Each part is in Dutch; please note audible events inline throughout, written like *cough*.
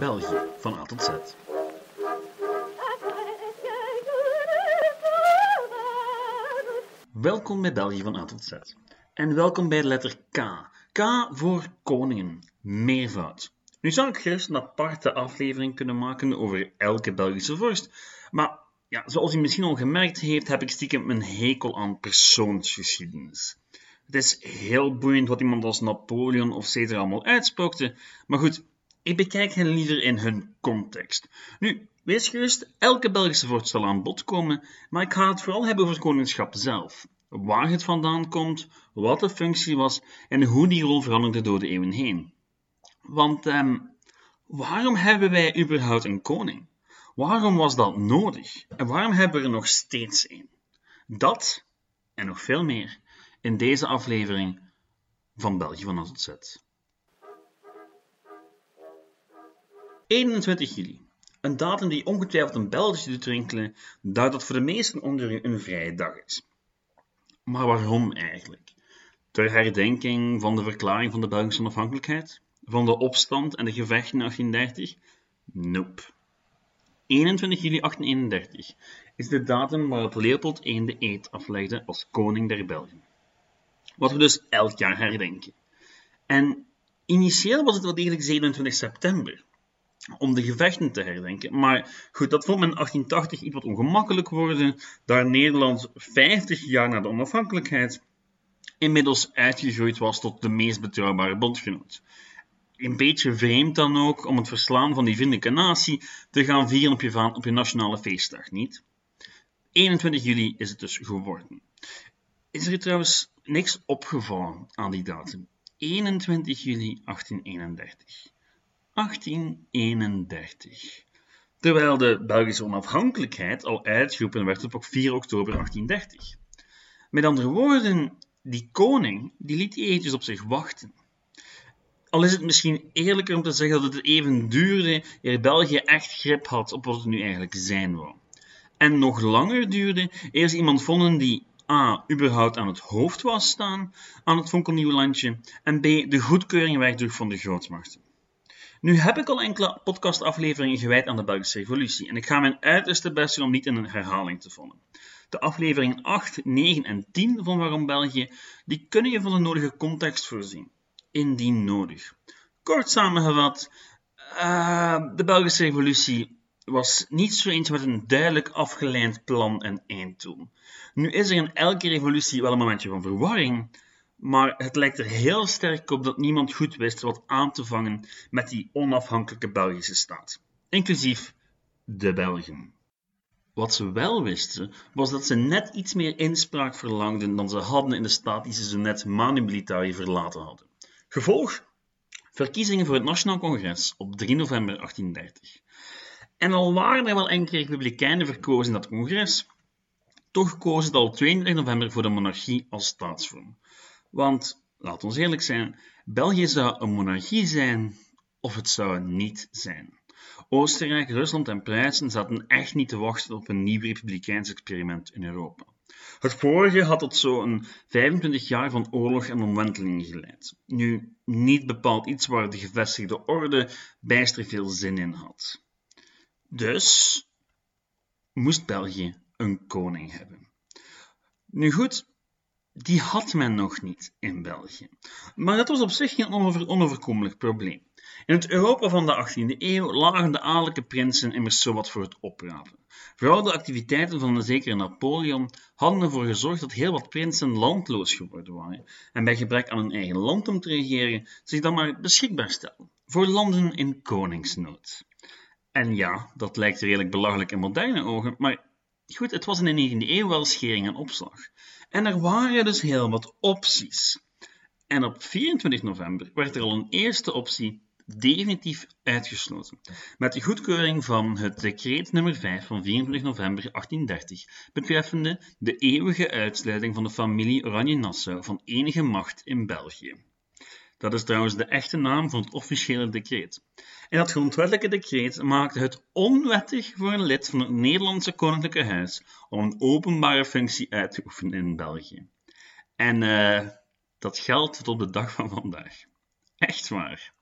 België van A tot Z. Welkom bij België van A tot Z. En welkom bij de letter K. K voor koningen, meervoud. Nu zou ik gerust een aparte aflevering kunnen maken over elke Belgische vorst, maar ja, zoals u misschien al gemerkt heeft, heb ik stiekem een hekel aan persoonsgeschiedenis. Het is heel boeiend wat iemand als Napoleon of Caesar allemaal uitspookte, maar goed, ik bekijk hen liever in hun context. Nu, wees gerust, elke Belgische vorst zal aan bod komen, maar ik ga het vooral hebben over het koningschap zelf. Waar het vandaan komt, wat de functie was en hoe die rol veranderde door de eeuwen heen. Want ehm, waarom hebben wij überhaupt een koning? Waarom was dat nodig? En waarom hebben we er nog steeds een? Dat en nog veel meer in deze aflevering van België van A tot 21 juli. Een datum die ongetwijfeld een Belgische doet winkelen, duidt dat voor de meesten onder u een vrije dag is. Maar waarom eigenlijk? Ter herdenking van de verklaring van de Belgische onafhankelijkheid? Van de opstand en de gevechten in 1830? Nope. 21 juli 1831 is de datum waarop Leopold I de eed aflegde als koning der Belgen. Wat we dus elk jaar herdenken. En initieel was het wel degelijk 27 september, om de gevechten te herdenken. Maar goed, dat vond men in 1880 iets wat ongemakkelijk worden, daar Nederland 50 jaar na de onafhankelijkheid inmiddels uitgegroeid was tot de meest betrouwbare bondgenoot. Een beetje vreemd dan ook om het verslaan van die vriendelijke natie te gaan vieren op je, nationale feestdag, niet? 21 juli is het dus geworden. Is er trouwens niks opgevallen aan die datum? 21 juli 1831. 1831. Terwijl de Belgische onafhankelijkheid al uitgeroepen werd op 4 oktober 1830. Met andere woorden, die koning die liet eventjes op zich wachten. Al is het misschien eerlijker om te zeggen dat het even duurde eer België echt grip had op wat het nu eigenlijk zijn wou. En nog langer duurde eer ze iemand vonden die A. überhaupt aan het hoofd was staan aan het fonkelnieuwe landje en B. de goedkeuring wegdroeg van de grootmachten. Nu heb ik al enkele podcastafleveringen gewijd aan de Belgische revolutie en ik ga mijn uiterste best doen om niet in een herhaling te vallen. De afleveringen 8, 9 en 10 van Waarom België, die kunnen je van de nodige context voorzien, indien nodig. Kort samengevat, uh, de Belgische revolutie was niet zo eentje met een duidelijk afgeleid plan en einddoel. Nu is er in elke revolutie wel een momentje van verwarring, maar het lijkt er heel sterk op dat niemand goed wist wat aan te vangen met die onafhankelijke Belgische staat, inclusief de Belgen. Wat ze wel wisten, was dat ze net iets meer inspraak verlangden dan ze hadden in de staat die ze zo net Manu Militari verlaten hadden. Gevolg? Verkiezingen voor het Nationaal Congres op 3 november 1830. En al waren er wel enkele republikeinen verkozen in dat congres, toch kozen ze al 22 november voor de monarchie als staatsvorm. Want, laat ons eerlijk zijn, België zou een monarchie zijn of het zou niet zijn. Oostenrijk, Rusland en Pruisen zaten echt niet te wachten op een nieuw republikeins experiment in Europa. Het vorige had tot zo'n 25 jaar van oorlog en omwentelingen geleid. Nu, niet bepaald iets waar de gevestigde orde bijster veel zin in had. Dus moest België een koning hebben. Nu goed, die had men nog niet in België. Maar dat was op zich geen onoverkomelijk probleem. In het Europa van de 18e eeuw lagen de adellijke prinsen immers zowat voor het oprapen. Vooral de activiteiten van de zekere Napoleon hadden ervoor gezorgd dat heel wat prinsen landloos geworden waren en bij gebrek aan een eigen land om te regeren zich dan maar beschikbaar stelden voor landen in koningsnood. En ja, dat lijkt redelijk belachelijk in moderne ogen, maar goed, het was in de 19e eeuw wel schering en opslag. En er waren dus heel wat opties. En op 24 november werd er al een eerste optie definitief uitgesloten, met de goedkeuring van het decreet nummer 5 van 24 november 1830, betreffende de eeuwige uitsluiting van de familie Oranje-Nassau van enige macht in België. Dat is trouwens de echte naam van het officiële decreet. En dat grondwettelijke decreet maakte het onwettig voor een lid van het Nederlandse Koninklijke Huis om een openbare functie uit te oefenen in België. En uh, dat geldt tot op de dag van vandaag. Echt waar.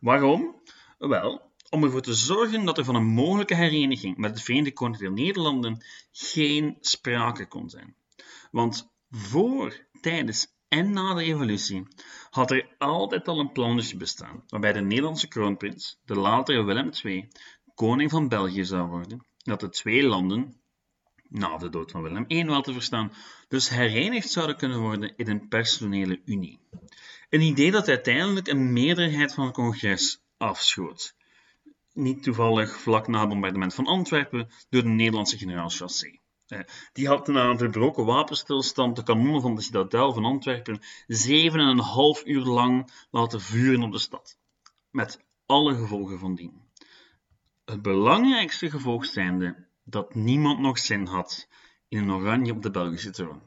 Waarom? Wel, om ervoor te zorgen dat er van een mogelijke hereniging met het Verenigd Koninkrijk der Nederlanden geen sprake kon zijn. Want voor, tijdens en na de revolutie had er altijd al een plannetje bestaan, waarbij de Nederlandse kroonprins, de latere Willem II, koning van België zou worden, dat de twee landen, na de dood van Willem I wel te verstaan, dus herenigd zouden kunnen worden in een personele unie. Een idee dat uiteindelijk een meerderheid van het congres afschoot. Niet toevallig vlak na het bombardement van Antwerpen door de Nederlandse generaal Chassé. Die had na een verbroken wapenstilstand de kanonnen van de citadel van Antwerpen zeven en een half uur lang laten vuren op de stad. Met alle gevolgen van dien. Het belangrijkste gevolg zijnde dat niemand nog zin had in een oranje op de Belgische troon.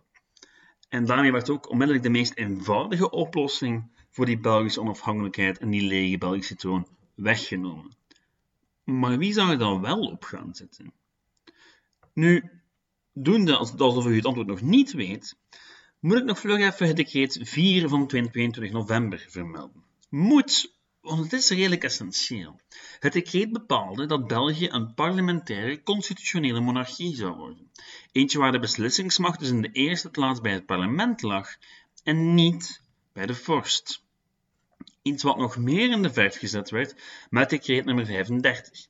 En daarmee werd ook onmiddellijk de meest eenvoudige oplossing voor die Belgische onafhankelijkheid en die lege Belgische troon weggenomen. Maar wie zou er dan wel op gaan zitten? Nu, doende alsof u het antwoord nog niet weet, moet ik nog vlug even het decreet 4 van 22 november vermelden. Moet, want het is redelijk essentieel. Het decreet bepaalde dat België een parlementaire constitutionele monarchie zou worden. Eentje waar de beslissingsmacht dus in de eerste plaats bij het parlement lag en niet bij de vorst. Iets wat nog meer in de verf gezet werd met decreet nummer 35.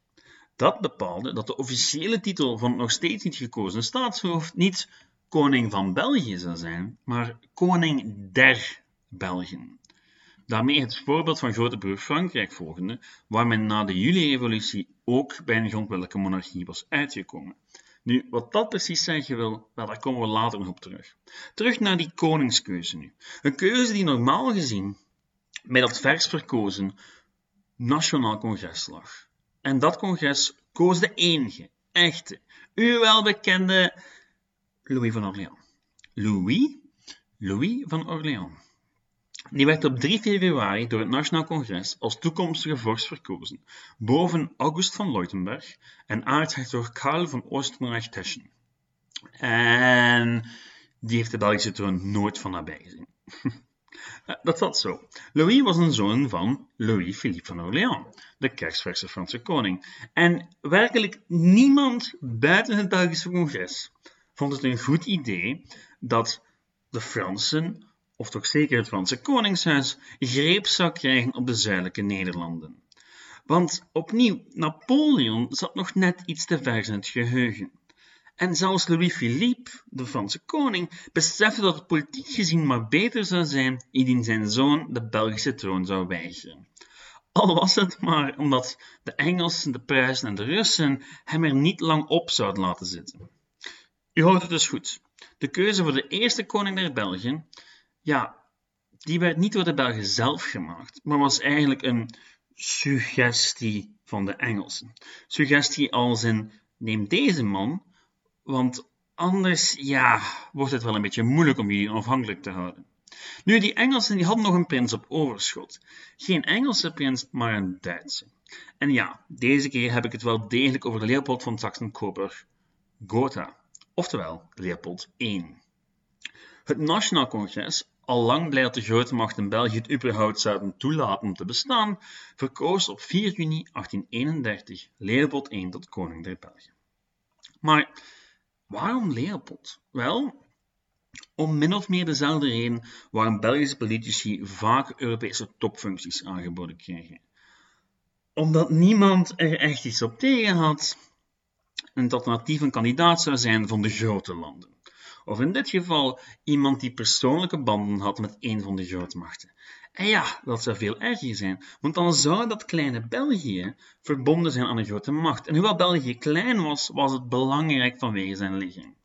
Dat bepaalde dat de officiële titel van het nog steeds niet gekozen staatshoofd niet koning van België zou zijn, maar koning der Belgen. Daarmee het voorbeeld van grote broer Frankrijk volgende, waar men na de juli-revolutie ook bij een grondwettelijke monarchie was uitgekomen. Nu, wat dat precies zeggen wil, daar komen we later nog op terug. Terug naar die koningskeuze nu. Een keuze die normaal gezien bij dat vers verkozen Nationaal Congres lag. En dat congres koos de enige, echte, u welbekende Louis van Orléans. Louis? Louis van Orléans. Die werd op 3 februari door het Nationaal Congres als toekomstige vorst verkozen, boven August van Leutenberg en aartshertog Karl van Oostenrijk-Teschen. En die heeft de Belgische troon nooit van nabij gezien. *laughs* Eh, dat zat zo. Louis was een zoon van Louis-Philippe van Orléans, de kerstverse Franse koning. En werkelijk niemand buiten het Belgische congres vond het een goed idee dat de Fransen, of toch zeker het Franse koningshuis, greep zou krijgen op de zuidelijke Nederlanden. Want opnieuw, Napoleon zat nog net iets te ver in het geheugen. En zelfs Louis-Philippe, de Franse koning, besefte dat het politiek gezien maar beter zou zijn indien zijn zoon de Belgische troon zou weigeren. Al was het maar omdat de Engelsen, de Pruisen en de Russen hem er niet lang op zouden laten zitten. U hoort het dus goed. De keuze voor de eerste koning der Belgen, ja, die werd niet door de Belgen zelf gemaakt, maar was eigenlijk een suggestie van de Engelsen. Suggestie als in, neem deze man, want anders ja, wordt het wel een beetje moeilijk om jullie onafhankelijk te houden. Nu, die Engelsen die hadden nog een prins op overschot. Geen Engelse prins, maar een Duitse. En ja, deze keer heb ik het wel degelijk over Leopold van Saxen-Coburg Gotha, oftewel Leopold I. Het Nationaal Congres, al lang blij dat de grote machten België het überhaupt zouden toelaten om te bestaan, verkoos op 4 juni 1831 Leopold I tot koning der België. Maar Waarom Leopold? Wel, om min of meer dezelfde reden waarom Belgische politici vaak Europese topfuncties aangeboden kregen. Omdat niemand er echt iets op tegen had en dat alternatief een kandidaat zou zijn van de grote landen. Of in dit geval iemand die persoonlijke banden had met een van de grootmachten. En ja, dat zou veel erger zijn, want dan zou dat kleine België verbonden zijn aan een grote macht. En hoewel België klein was, was het belangrijk vanwege zijn ligging.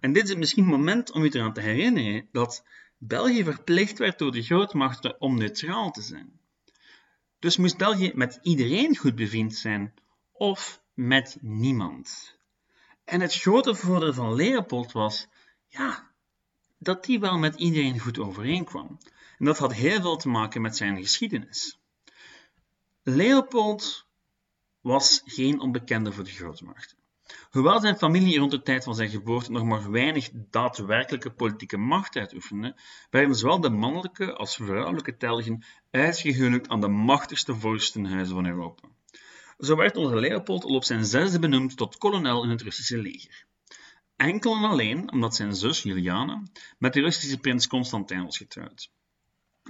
En dit is het misschien moment om u eraan te herinneren dat België verplicht werd door de grootmachten om neutraal te zijn. Dus moest België met iedereen goed bevriend zijn, of met niemand. En het grote voordeel van Leopold was, ja, dat hij wel met iedereen goed overeenkwam. En dat had heel veel te maken met zijn geschiedenis. Leopold was geen onbekende voor de grootmachten. Hoewel zijn familie rond de tijd van zijn geboorte nog maar weinig daadwerkelijke politieke macht uitoefende, werden zowel de mannelijke als vrouwelijke telgen uitgehuwelijkt aan de machtigste vorstenhuizen van Europa. Zo werd onder Leopold al op zijn zesde benoemd tot kolonel in het Russische leger. Enkel en alleen omdat zijn zus Juliana met de Russische prins Constantijn was getrouwd.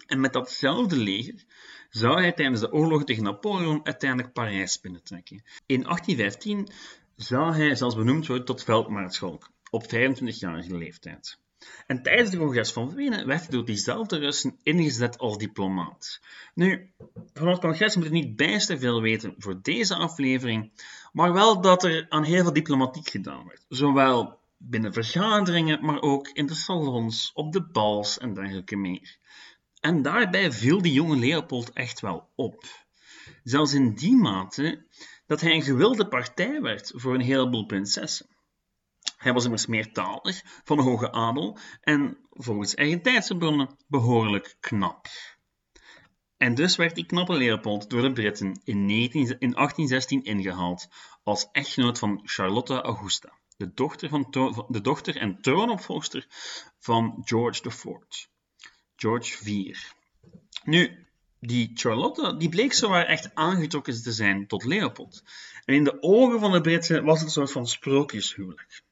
En met datzelfde leger zou hij tijdens de oorlog tegen Napoleon uiteindelijk Parijs binnentrekken. In 1815 zou hij zelfs benoemd worden tot veldmaarschalk, op 25-jarige leeftijd. En tijdens de congres van Wenen werd hij door diezelfde Russen ingezet als diplomaat. Nu, van het congres moet je niet bijster veel weten voor deze aflevering, maar wel dat er aan heel veel diplomatiek gedaan werd. Zowel binnen vergaderingen, maar ook in de salons, op de bals en dergelijke meer. En daarbij viel die jonge Leopold echt wel op. Zelfs in die mate dat hij een gewilde partij werd voor een heleboel prinsessen. Hij was immers meertalig, van hoge adel en, volgens eigen tijdse bronnen, behoorlijk knap. En dus werd die knappe Leopold door de Britten in, 19, in 1816 ingehaald als echtgenoot van Charlotte Augusta, de dochter, van, de dochter en troonopvolgster van George IV. George IV. Nu, die Charlotte die bleek zowaar echt aangetrokken te zijn tot Leopold. En in de ogen van de Britten was het een soort van sprookjeshuwelijk.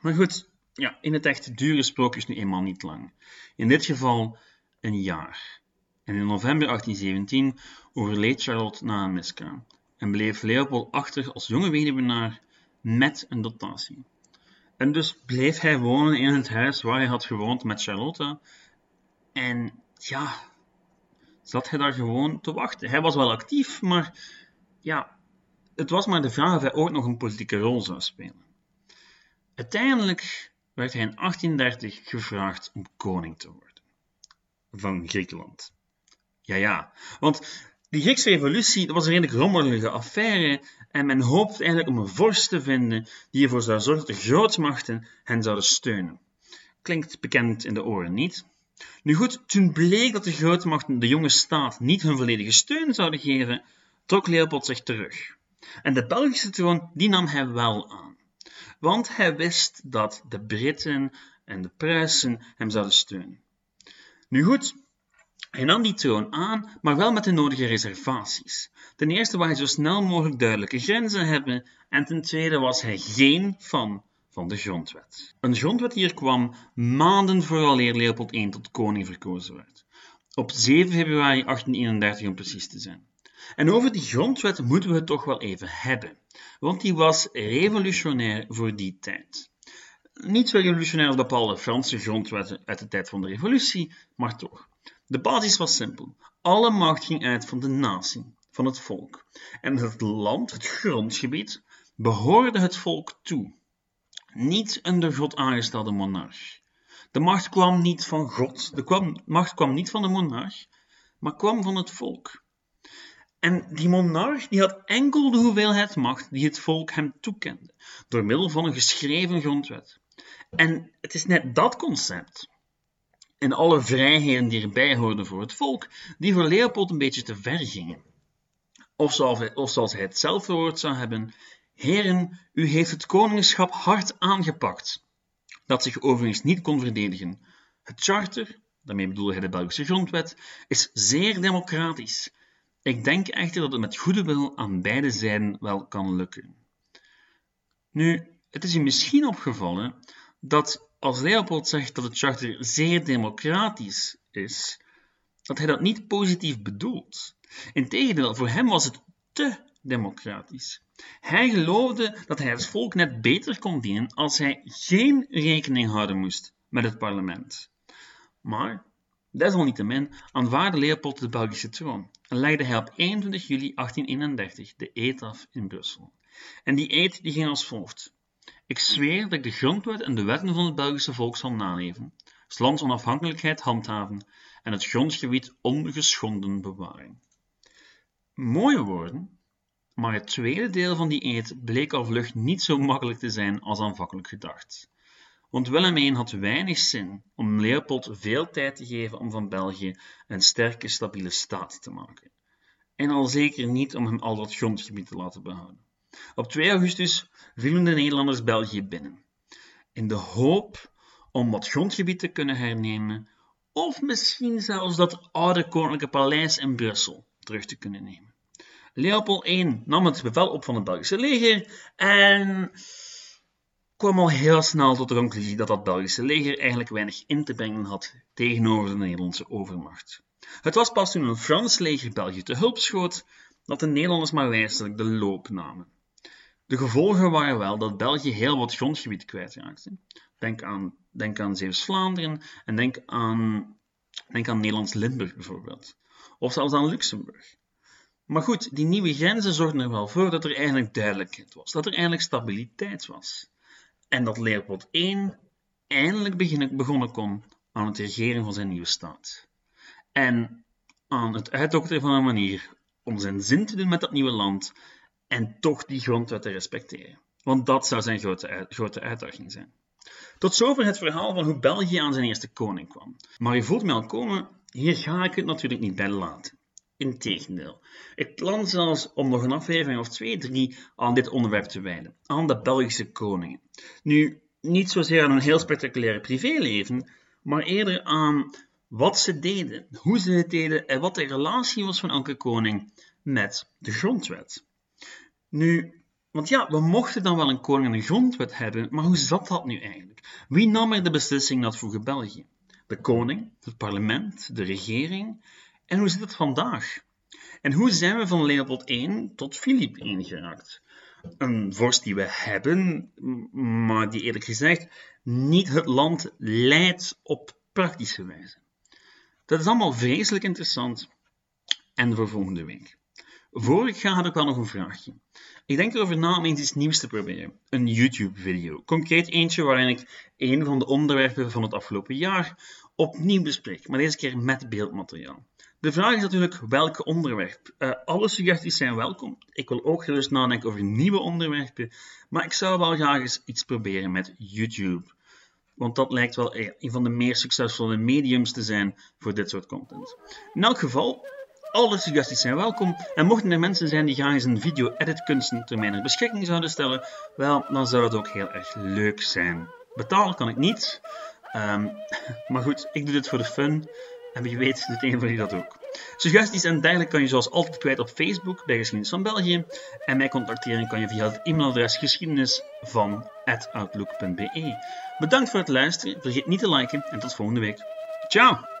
Maar goed, ja, in het echt duren sprookjes nu eenmaal niet lang. In dit geval een jaar. En in november 1817 overleed Charlotte na een miskraam en bleef Leopold achter als jonge weduwnaar met een dotatie. En dus bleef hij wonen in het huis waar hij had gewoond met Charlotte. En ja, zat hij daar gewoon te wachten. Hij was wel actief, maar ja, het was maar de vraag of hij ooit nog een politieke rol zou spelen. Uiteindelijk werd hij in 1830 gevraagd om koning te worden van Griekenland. Ja, ja, want die Griekse revolutie dat was een redelijk rommelige affaire en men hoopte eigenlijk om een vorst te vinden die ervoor zou zorgen dat de grootmachten hen zouden steunen. Klinkt bekend in de oren, niet? Nu goed, toen bleek dat de grootmachten de jonge staat niet hun volledige steun zouden geven, trok Leopold zich terug. En de Belgische troon die nam hij wel aan want hij wist dat de Britten en de Pruisen hem zouden steunen. Nu goed, hij nam die troon aan, maar wel met de nodige reservaties. Ten eerste wou hij zo snel mogelijk duidelijke grenzen hebben, en ten tweede was hij geen fan van de grondwet. Een grondwet hier kwam maanden vooraleer Leopold I tot koning verkozen werd. Op 7 februari 1831 om precies te zijn. En over die grondwet moeten we het toch wel even hebben, want die was revolutionair voor die tijd. Niet zo revolutionair als bepaalde Franse grondwetten uit de tijd van de revolutie, maar toch. De basis was simpel. Alle macht ging uit van de natie, van het volk. En het land, het grondgebied, behoorde het volk toe. Niet een door God aangestelde monarch. De macht kwam niet van God, de macht kwam niet van de monarch, maar kwam van het volk. En die monarch die had enkel de hoeveelheid macht die het volk hem toekende, door middel van een geschreven grondwet. En het is net dat concept en alle vrijheden die erbij hoorden voor het volk, die voor Leopold een beetje te ver gingen. Of zoals hij, of zoals hij het zelf verwoord zou hebben, Heren, u heeft het koningschap hard aangepakt, dat zich overigens niet kon verdedigen. Het charter, daarmee bedoelde hij de Belgische grondwet, is zeer democratisch ik denk echter dat het met goede wil aan beide zijden wel kan lukken. Nu, het is u misschien opgevallen dat als Leopold zegt dat het charter zeer democratisch is, dat hij dat niet positief bedoelt. Integendeel, voor hem was het te democratisch. Hij geloofde dat hij het volk net beter kon dienen als hij geen rekening houden moest met het parlement. Maar Desalniettemin aanvaarde Leopold de Belgische troon en legde hij op 21 juli 1831 de eed af in Brussel. En die eed die ging als volgt. Ik zweer dat ik de grondwet en de wetten van het Belgische volk zal naleven, het lands onafhankelijkheid handhaven en het grondgebied ongeschonden bewaren. Mooie woorden, maar het tweede deel van die eed bleek al vlug niet zo makkelijk te zijn als aanvankelijk gedacht want Willem I had weinig zin om Leopold veel tijd te geven om van België een sterke, stabiele staat te maken. En al zeker niet om hem al dat grondgebied te laten behouden. Op 2 augustus vielen de Nederlanders België binnen, in de hoop om wat grondgebied te kunnen hernemen, of misschien zelfs dat oude koninklijke paleis in Brussel terug te kunnen nemen. Leopold I nam het bevel op van het Belgische leger en kwam al heel snel tot de conclusie dat dat Belgische leger eigenlijk weinig in te brengen had tegenover de Nederlandse overmacht. Het was pas toen een Frans leger België te hulp schoot dat de Nederlanders maar wijselijk de loop namen. De gevolgen waren wel dat België heel wat grondgebied kwijtraakte. Denk aan, denk aan Zeeuws-Vlaanderen en denk aan, denk aan Nederlands-Limburg bijvoorbeeld. Of zelfs aan Luxemburg. Maar goed, die nieuwe grenzen zorgden er wel voor dat er eigenlijk duidelijkheid was, dat er eigenlijk stabiliteit was. En dat Leopold I eindelijk begonnen kon aan het regeren van zijn nieuwe staat. En aan het uitdokteren van een manier om zijn zin te doen met dat nieuwe land en toch die grondwet te respecteren. Want dat zou zijn grote, grote uitdaging zijn. Tot zover het verhaal van hoe België aan zijn eerste koning kwam. Maar je voelt me al komen, hier ga ik het natuurlijk niet bij laten. Integendeel. Ik plan zelfs om nog een aflevering of twee, drie aan dit onderwerp te wijden. Aan de Belgische koningen. Nu, niet zozeer aan een heel spectaculaire privéleven, maar eerder aan wat ze deden, hoe ze het deden en wat de relatie was van elke koning met de grondwet. Nu, want ja, we mochten dan wel een koning en een grondwet hebben, maar hoe zat dat nu eigenlijk? Wie nam er de beslissing dat vroege België? De koning, het parlement, de regering? En hoe zit het vandaag? En hoe zijn we van Leopold I tot Filip I geraakt? Een vorst die we hebben, maar die eerlijk gezegd niet het land leidt op praktische wijze. Dat is allemaal vreselijk interessant en voor volgende week. Voor ik ga had ik wel nog een vraagje. Ik denk erover na om eens iets nieuws te proberen. Een YouTube-video. Concreet eentje waarin ik een van de onderwerpen van het afgelopen jaar opnieuw bespreek, maar deze keer met beeldmateriaal. De vraag is natuurlijk welke onderwerp. Uh, alle suggesties zijn welkom. Ik wil ook gerust nadenken over nieuwe onderwerpen, maar ik zou wel graag eens iets proberen met YouTube. Want dat lijkt wel een van de meer succesvolle mediums te zijn voor dit soort content. In elk geval, alle suggesties zijn welkom. En mochten er mensen zijn die graag eens een video-edit kunsten ter mijn beschikking zouden stellen, wel, dan zou het ook heel erg leuk zijn. Betalen kan ik niet. Um, *laughs* maar goed, ik doe dit voor de fun. En wie weet doet een van jullie dat ook. Suggesties en dergelijke kan je zoals altijd kwijt op Facebook bij Geschiedenis van België. En mij contacteren kan je via het e-mailadres geschiedenis van outlook.be. Bedankt voor het luisteren, vergeet niet te liken en tot volgende week. Ciao!